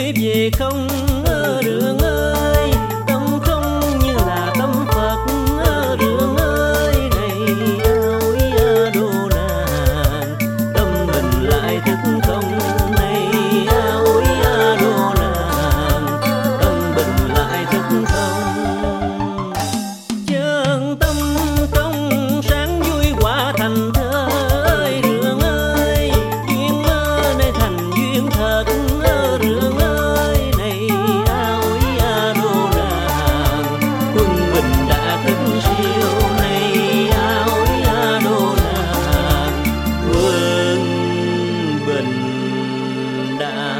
về không ở đường down.